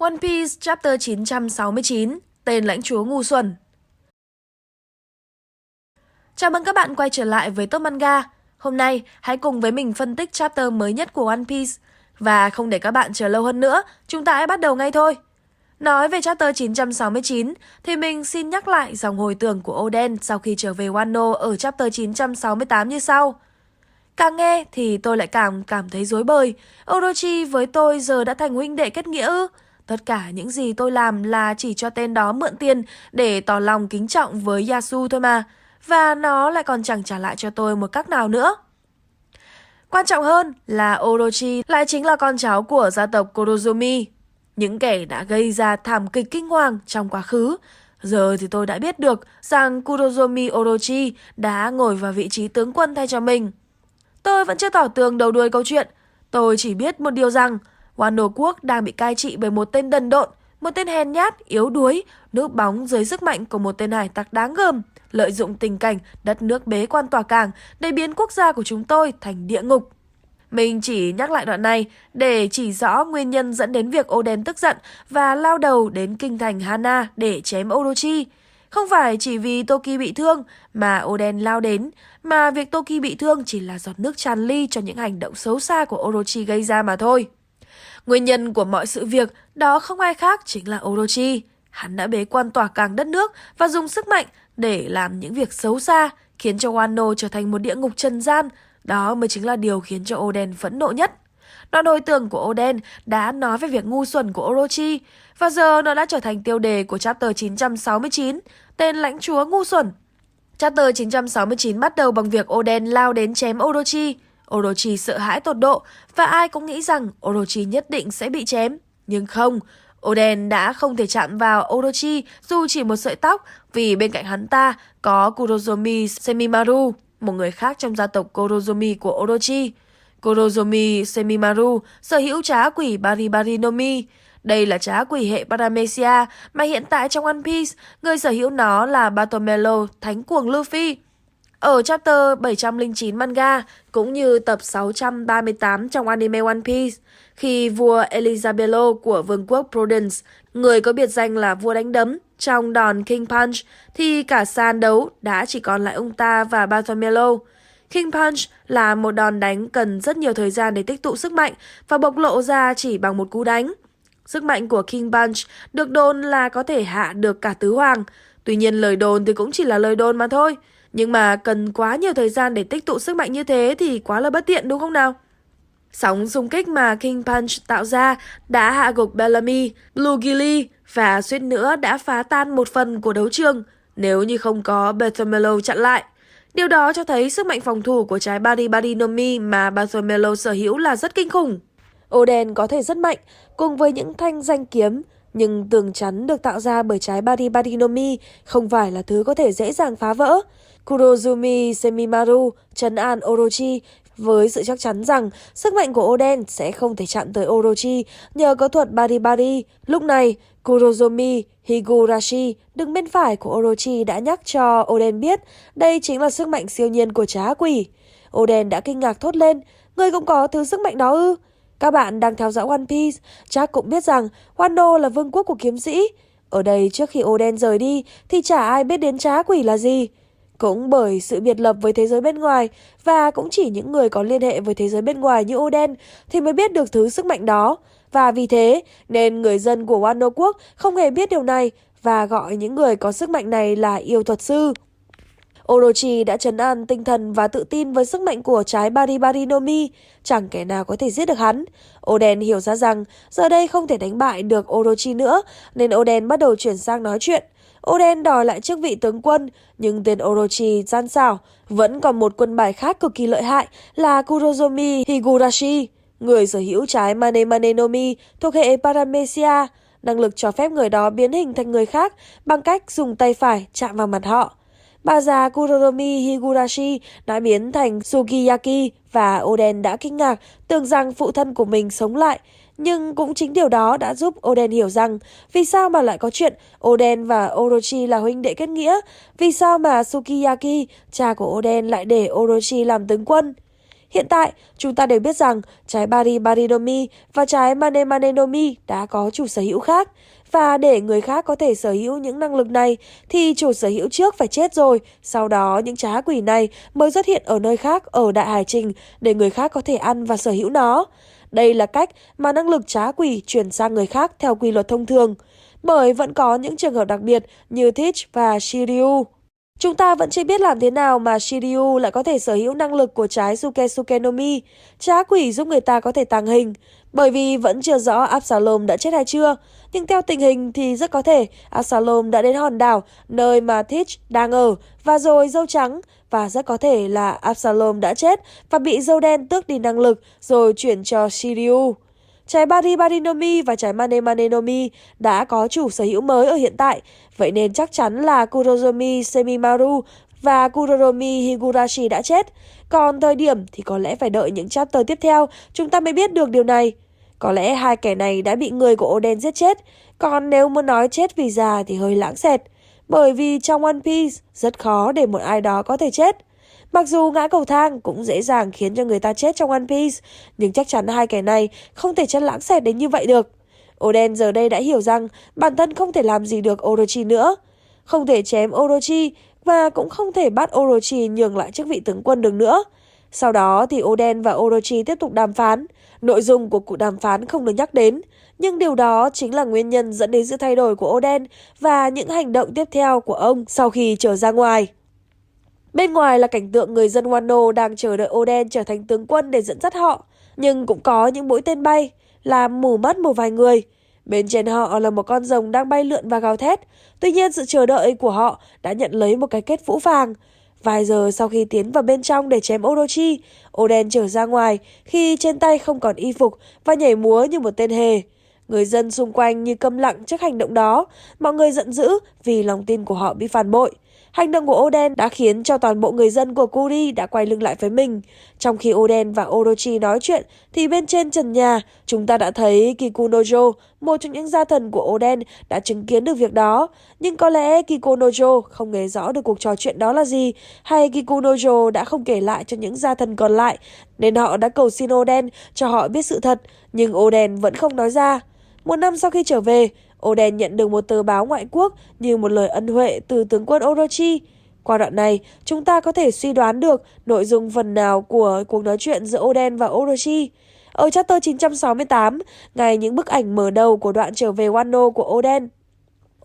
One Piece Chapter 969 Tên lãnh chúa ngu xuẩn Chào mừng các bạn quay trở lại với Top Manga. Hôm nay, hãy cùng với mình phân tích chapter mới nhất của One Piece. Và không để các bạn chờ lâu hơn nữa, chúng ta hãy bắt đầu ngay thôi. Nói về chapter 969, thì mình xin nhắc lại dòng hồi tưởng của Oden sau khi trở về Wano ở chapter 968 như sau. Càng nghe thì tôi lại càng cảm thấy dối bời. Orochi với tôi giờ đã thành huynh đệ kết nghĩa ư? Tất cả những gì tôi làm là chỉ cho tên đó mượn tiền để tỏ lòng kính trọng với Yasu thôi mà. Và nó lại còn chẳng trả lại cho tôi một cách nào nữa. Quan trọng hơn là Orochi lại chính là con cháu của gia tộc Kurozumi. Những kẻ đã gây ra thảm kịch kinh hoàng trong quá khứ. Giờ thì tôi đã biết được rằng Kurozomi Orochi đã ngồi vào vị trí tướng quân thay cho mình. Tôi vẫn chưa tỏ tường đầu đuôi câu chuyện. Tôi chỉ biết một điều rằng Wano quốc đang bị cai trị bởi một tên đần độn, một tên hèn nhát, yếu đuối, núp bóng dưới sức mạnh của một tên hải tặc đáng gờm, lợi dụng tình cảnh đất nước bế quan tỏa cảng để biến quốc gia của chúng tôi thành địa ngục. Mình chỉ nhắc lại đoạn này để chỉ rõ nguyên nhân dẫn đến việc Oden tức giận và lao đầu đến kinh thành Hana để chém Orochi. Không phải chỉ vì Toki bị thương mà Oden lao đến, mà việc Toki bị thương chỉ là giọt nước tràn ly cho những hành động xấu xa của Orochi gây ra mà thôi. Nguyên nhân của mọi sự việc đó không ai khác chính là Orochi. Hắn đã bế quan tỏa càng đất nước và dùng sức mạnh để làm những việc xấu xa, khiến cho Wano trở thành một địa ngục trần gian. Đó mới chính là điều khiến cho Oden phẫn nộ nhất. Đoạn hồi tưởng của Oden đã nói về việc ngu xuẩn của Orochi, và giờ nó đã trở thành tiêu đề của chapter 969, tên lãnh chúa ngu xuẩn. Chapter 969 bắt đầu bằng việc Oden lao đến chém Orochi. Orochi sợ hãi tột độ và ai cũng nghĩ rằng Orochi nhất định sẽ bị chém. Nhưng không, Oden đã không thể chạm vào Orochi dù chỉ một sợi tóc vì bên cạnh hắn ta có Kurozomi Semimaru, một người khác trong gia tộc Kurozomi của Orochi. Kurozomi Semimaru sở hữu trá quỷ Baribari no Mi. Đây là trá quỷ hệ Paramecia mà hiện tại trong One Piece, người sở hữu nó là Bartomelo, thánh cuồng Luffy. Ở chapter 709 manga, cũng như tập 638 trong anime One Piece, khi vua Elizabelo của vương quốc Prudence, người có biệt danh là vua đánh đấm, trong đòn King Punch, thì cả sàn đấu đã chỉ còn lại ông ta và Bartholomew. King Punch là một đòn đánh cần rất nhiều thời gian để tích tụ sức mạnh và bộc lộ ra chỉ bằng một cú đánh. Sức mạnh của King Punch được đồn là có thể hạ được cả tứ hoàng. Tuy nhiên lời đồn thì cũng chỉ là lời đồn mà thôi. Nhưng mà cần quá nhiều thời gian để tích tụ sức mạnh như thế thì quá là bất tiện đúng không nào? Sóng xung kích mà King Punch tạo ra đã hạ gục Bellamy, Blue Gilly và suýt nữa đã phá tan một phần của đấu trường nếu như không có Bartholomew chặn lại. Điều đó cho thấy sức mạnh phòng thủ của trái Bari Bari Nomi mà Bartholomew sở hữu là rất kinh khủng. Oden có thể rất mạnh, cùng với những thanh danh kiếm, nhưng tường chắn được tạo ra bởi trái Bari không phải là thứ có thể dễ dàng phá vỡ. Kurozumi Semimaru trấn an Orochi với sự chắc chắn rằng sức mạnh của Oden sẽ không thể chặn tới Orochi nhờ có thuật Baribari. Lúc này, Kurozomi Higurashi đứng bên phải của Orochi đã nhắc cho Oden biết đây chính là sức mạnh siêu nhiên của trá quỷ. Oden đã kinh ngạc thốt lên, người cũng có thứ sức mạnh đó ư? Các bạn đang theo dõi One Piece, chắc cũng biết rằng Wano là vương quốc của kiếm sĩ. Ở đây trước khi Oden rời đi thì chả ai biết đến trá quỷ là gì. Cũng bởi sự biệt lập với thế giới bên ngoài và cũng chỉ những người có liên hệ với thế giới bên ngoài như Oden thì mới biết được thứ sức mạnh đó. Và vì thế nên người dân của Wano Quốc không hề biết điều này và gọi những người có sức mạnh này là yêu thuật sư. Orochi đã trấn an tinh thần và tự tin với sức mạnh của trái Baribari no Mi. Chẳng kẻ nào có thể giết được hắn. Oden hiểu ra rằng giờ đây không thể đánh bại được Orochi nữa, nên Oden bắt đầu chuyển sang nói chuyện. Oden đòi lại chức vị tướng quân, nhưng tên Orochi gian xảo. Vẫn còn một quân bài khác cực kỳ lợi hại là Kurozomi Higurashi, người sở hữu trái Mane Mane no Mi thuộc hệ Paramecia. Năng lực cho phép người đó biến hình thành người khác bằng cách dùng tay phải chạm vào mặt họ. Bà già Kuroromi Higurashi đã biến thành Sukiyaki và Oden đã kinh ngạc tưởng rằng phụ thân của mình sống lại. Nhưng cũng chính điều đó đã giúp Oden hiểu rằng vì sao mà lại có chuyện Oden và Orochi là huynh đệ kết nghĩa, vì sao mà Sukiyaki, cha của Oden lại để Orochi làm tướng quân. Hiện tại, chúng ta đều biết rằng trái Bari Baridomi và trái Mane Manenomi đã có chủ sở hữu khác. Và để người khác có thể sở hữu những năng lực này thì chủ sở hữu trước phải chết rồi, sau đó những trá quỷ này mới xuất hiện ở nơi khác ở đại hải trình để người khác có thể ăn và sở hữu nó. Đây là cách mà năng lực trá quỷ chuyển sang người khác theo quy luật thông thường. Bởi vẫn có những trường hợp đặc biệt như Teach và Shiryu. Chúng ta vẫn chưa biết làm thế nào mà Shiryu lại có thể sở hữu năng lực của trái Sukesuke no Mi, trá quỷ giúp người ta có thể tàng hình, bởi vì vẫn chưa rõ Absalom đã chết hay chưa. Nhưng theo tình hình thì rất có thể Absalom đã đến hòn đảo nơi mà Thich đang ở và rồi dâu trắng và rất có thể là Absalom đã chết và bị dâu đen tước đi năng lực rồi chuyển cho Shiryu. Trái Bari Barinomi và trái Mane Manenomi đã có chủ sở hữu mới ở hiện tại, vậy nên chắc chắn là Kurozomi Semimaru và Kuroromi Higurashi đã chết. Còn thời điểm thì có lẽ phải đợi những chapter tiếp theo chúng ta mới biết được điều này. Có lẽ hai kẻ này đã bị người của Oden giết chết, còn nếu muốn nói chết vì già thì hơi lãng xẹt. Bởi vì trong One Piece rất khó để một ai đó có thể chết. Mặc dù ngã cầu thang cũng dễ dàng khiến cho người ta chết trong One Piece, nhưng chắc chắn hai kẻ này không thể chân lãng xẹt đến như vậy được. Oden giờ đây đã hiểu rằng bản thân không thể làm gì được Orochi nữa. Không thể chém Orochi và cũng không thể bắt Orochi nhường lại chức vị tướng quân được nữa. Sau đó thì Oden và Orochi tiếp tục đàm phán. Nội dung của cuộc đàm phán không được nhắc đến, nhưng điều đó chính là nguyên nhân dẫn đến sự thay đổi của Oden và những hành động tiếp theo của ông sau khi trở ra ngoài. Bên ngoài là cảnh tượng người dân Wano đang chờ đợi Oden trở thành tướng quân để dẫn dắt họ, nhưng cũng có những mũi tên bay, làm mù mắt một vài người. Bên trên họ là một con rồng đang bay lượn và gào thét. Tuy nhiên sự chờ đợi của họ đã nhận lấy một cái kết vũ vàng. Vài giờ sau khi tiến vào bên trong để chém Orochi, Oden trở ra ngoài khi trên tay không còn y phục và nhảy múa như một tên hề. Người dân xung quanh như câm lặng trước hành động đó, mọi người giận dữ vì lòng tin của họ bị phản bội. Hành động của Oden đã khiến cho toàn bộ người dân của Kuri đã quay lưng lại với mình. Trong khi Oden và Orochi nói chuyện, thì bên trên trần nhà, chúng ta đã thấy Kikunojo, một trong những gia thần của Oden, đã chứng kiến được việc đó. Nhưng có lẽ Kikunojo không nghe rõ được cuộc trò chuyện đó là gì, hay Kikunojo đã không kể lại cho những gia thần còn lại, nên họ đã cầu xin Oden cho họ biết sự thật, nhưng Oden vẫn không nói ra. Một năm sau khi trở về, Oden nhận được một tờ báo ngoại quốc như một lời ân huệ từ tướng quân Orochi. Qua đoạn này, chúng ta có thể suy đoán được nội dung phần nào của cuộc nói chuyện giữa Oden và Orochi. Ở chapter 968, ngày những bức ảnh mở đầu của đoạn trở về Wano của Oden.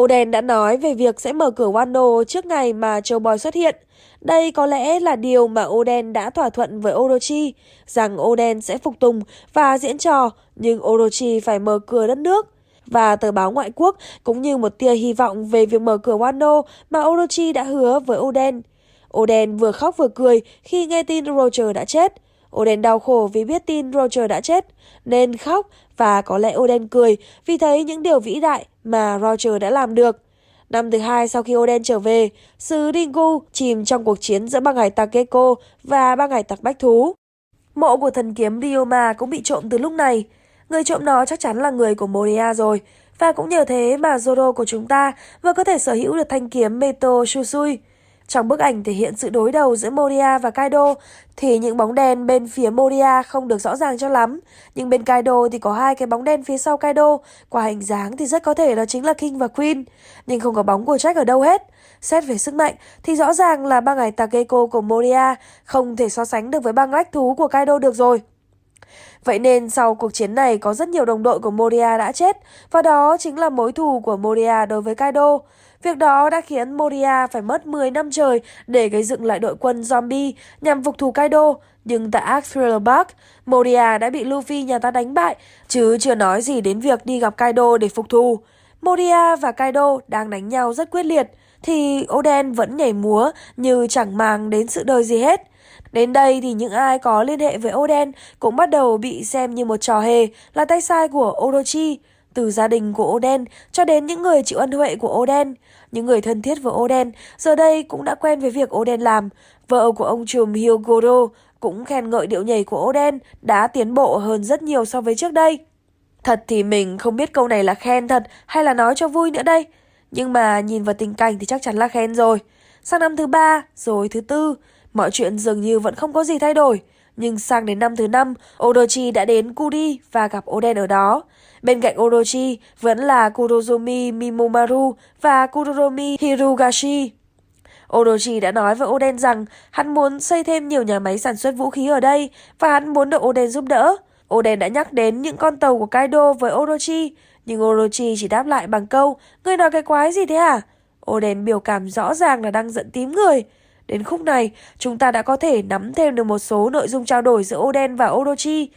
Oden đã nói về việc sẽ mở cửa Wano trước ngày mà Châu Boy xuất hiện. Đây có lẽ là điều mà Oden đã thỏa thuận với Orochi, rằng Oden sẽ phục tùng và diễn trò, nhưng Orochi phải mở cửa đất nước và tờ báo ngoại quốc cũng như một tia hy vọng về việc mở cửa Wano mà Orochi đã hứa với Oden. Oden vừa khóc vừa cười khi nghe tin Roger đã chết. Oden đau khổ vì biết tin Roger đã chết, nên khóc và có lẽ Oden cười vì thấy những điều vĩ đại mà Roger đã làm được. Năm thứ hai sau khi Oden trở về, sứ Ringu chìm trong cuộc chiến giữa băng hải tặc Gecko và băng hải tặc Bách Thú. Mộ của thần kiếm Ryoma cũng bị trộm từ lúc này. Người trộm nó chắc chắn là người của Moria rồi. Và cũng nhờ thế mà Zoro của chúng ta vừa có thể sở hữu được thanh kiếm Meto Shusui. Trong bức ảnh thể hiện sự đối đầu giữa Moria và Kaido, thì những bóng đen bên phía Moria không được rõ ràng cho lắm. Nhưng bên Kaido thì có hai cái bóng đen phía sau Kaido. Qua hình dáng thì rất có thể đó chính là King và Queen. Nhưng không có bóng của Jack ở đâu hết. Xét về sức mạnh, thì rõ ràng là băng hải Takeko của Moria không thể so sánh được với băng lách thú của Kaido được rồi. Vậy nên sau cuộc chiến này có rất nhiều đồng đội của Moria đã chết và đó chính là mối thù của Moria đối với Kaido. Việc đó đã khiến Moria phải mất 10 năm trời để gây dựng lại đội quân zombie nhằm phục thù Kaido. Nhưng tại Arc Thriller Bark, Moria đã bị Luffy nhà ta đánh bại, chứ chưa nói gì đến việc đi gặp Kaido để phục thù. Moria và Kaido đang đánh nhau rất quyết liệt, thì Oden vẫn nhảy múa như chẳng màng đến sự đời gì hết. Đến đây thì những ai có liên hệ với Oden cũng bắt đầu bị xem như một trò hề là tay sai của Orochi. Từ gia đình của Oden cho đến những người chịu ân huệ của Oden, những người thân thiết với Oden giờ đây cũng đã quen với việc Oden làm. Vợ của ông trùm Hyogoro cũng khen ngợi điệu nhảy của Oden đã tiến bộ hơn rất nhiều so với trước đây. Thật thì mình không biết câu này là khen thật hay là nói cho vui nữa đây. Nhưng mà nhìn vào tình cảnh thì chắc chắn là khen rồi. Sang năm thứ ba, rồi thứ tư, mọi chuyện dường như vẫn không có gì thay đổi. Nhưng sang đến năm thứ năm, Orochi đã đến Kuri và gặp Oden ở đó. Bên cạnh Orochi vẫn là Kurozumi Mimomaru và Kuroromi Hirugashi. Orochi đã nói với Oden rằng hắn muốn xây thêm nhiều nhà máy sản xuất vũ khí ở đây và hắn muốn được Oden giúp đỡ. Oden đã nhắc đến những con tàu của Kaido với Orochi, nhưng Orochi chỉ đáp lại bằng câu Người nói cái quái gì thế à? Oden biểu cảm rõ ràng là đang giận tím người. Đến khúc này, chúng ta đã có thể nắm thêm được một số nội dung trao đổi giữa Oden và Orochi.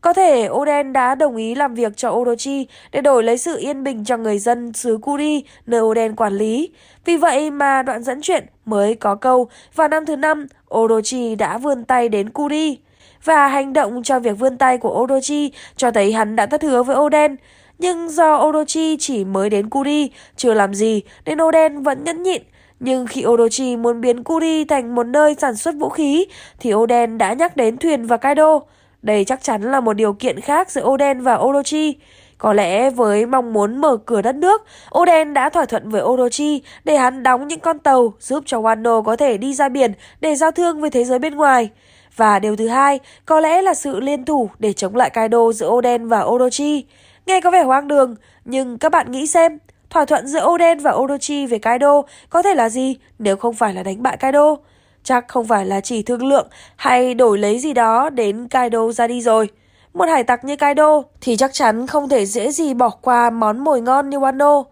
Có thể Oden đã đồng ý làm việc cho Orochi để đổi lấy sự yên bình cho người dân xứ Kuri nơi Oden quản lý. Vì vậy mà đoạn dẫn chuyện mới có câu vào năm thứ năm Orochi đã vươn tay đến Kuri. Và hành động cho việc vươn tay của Orochi cho thấy hắn đã thất hứa với Oden. Nhưng do Orochi chỉ mới đến Kuri, chưa làm gì nên Oden vẫn nhẫn nhịn. Nhưng khi Orochi muốn biến Kuri thành một nơi sản xuất vũ khí thì Oden đã nhắc đến thuyền và Kaido. Đây chắc chắn là một điều kiện khác giữa Oden và Orochi. Có lẽ với mong muốn mở cửa đất nước, Oden đã thỏa thuận với Orochi để hắn đóng những con tàu giúp cho Wano có thể đi ra biển để giao thương với thế giới bên ngoài. Và điều thứ hai, có lẽ là sự liên thủ để chống lại Kaido giữa Oden và Orochi. Nghe có vẻ hoang đường, nhưng các bạn nghĩ xem, thỏa thuận giữa Oden và Orochi về Kaido có thể là gì nếu không phải là đánh bại Kaido? Chắc không phải là chỉ thương lượng hay đổi lấy gì đó đến Kaido ra đi rồi. Một hải tặc như Kaido thì chắc chắn không thể dễ gì bỏ qua món mồi ngon như Wano.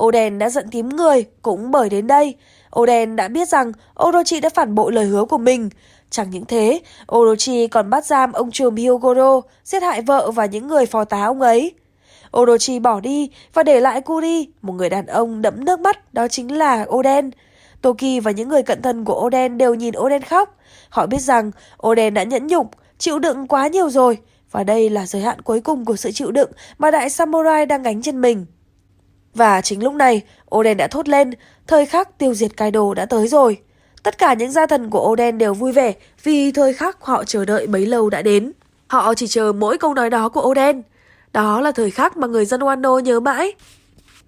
Oden đã giận tím người cũng bởi đến đây. Oden đã biết rằng Orochi đã phản bội lời hứa của mình. Chẳng những thế, Orochi còn bắt giam ông trùm Hyogoro, giết hại vợ và những người phò tá ông ấy. Orochi bỏ đi và để lại Kuri, một người đàn ông đẫm nước mắt, đó chính là Oden. Toki và những người cận thân của Oden đều nhìn Oden khóc. Họ biết rằng Oden đã nhẫn nhục, chịu đựng quá nhiều rồi. Và đây là giới hạn cuối cùng của sự chịu đựng mà đại samurai đang gánh trên mình. Và chính lúc này, Oden đã thốt lên, thời khắc tiêu diệt Kaido đã tới rồi. Tất cả những gia thần của Oden đều vui vẻ vì thời khắc họ chờ đợi bấy lâu đã đến. Họ chỉ chờ mỗi câu nói đó của Oden. Đó là thời khắc mà người dân Wano nhớ mãi.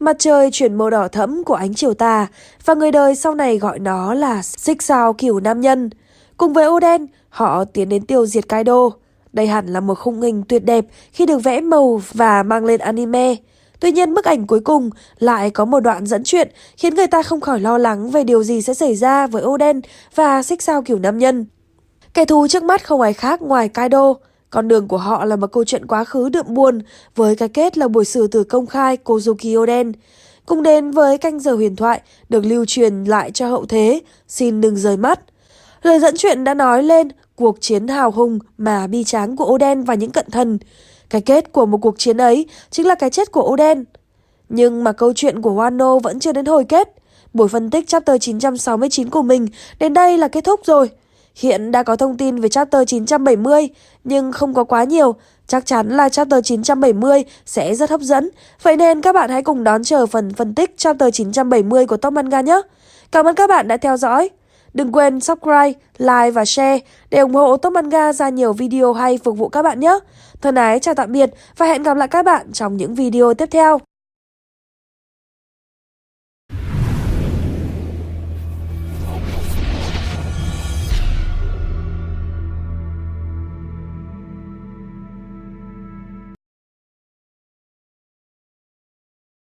Mặt trời chuyển màu đỏ thẫm của ánh chiều tà và người đời sau này gọi nó là xích sao kiểu nam nhân. Cùng với Oden, họ tiến đến tiêu diệt Kaido. Đây hẳn là một khung hình tuyệt đẹp khi được vẽ màu và mang lên anime. Tuy nhiên bức ảnh cuối cùng lại có một đoạn dẫn chuyện khiến người ta không khỏi lo lắng về điều gì sẽ xảy ra với Oden và xích sao kiểu nam nhân. Kẻ thù trước mắt không ai khác ngoài Kaido. Con đường của họ là một câu chuyện quá khứ đượm buồn với cái kết là buổi xử tử công khai Kozuki Oden. Cùng đến với canh giờ huyền thoại được lưu truyền lại cho hậu thế, xin đừng rời mắt. Lời dẫn chuyện đã nói lên cuộc chiến hào hùng mà bi tráng của Oden và những cận thần. Cái kết của một cuộc chiến ấy chính là cái chết của Oden. Nhưng mà câu chuyện của Wano vẫn chưa đến hồi kết. Buổi phân tích chapter 969 của mình đến đây là kết thúc rồi. Hiện đã có thông tin về chapter 970, nhưng không có quá nhiều. Chắc chắn là chapter 970 sẽ rất hấp dẫn. Vậy nên các bạn hãy cùng đón chờ phần phân tích chapter 970 của Top Manga nhé. Cảm ơn các bạn đã theo dõi. Đừng quên subscribe, like và share để ủng hộ Top Manga ra nhiều video hay phục vụ các bạn nhé. Thân ái chào tạm biệt và hẹn gặp lại các bạn trong những video tiếp theo.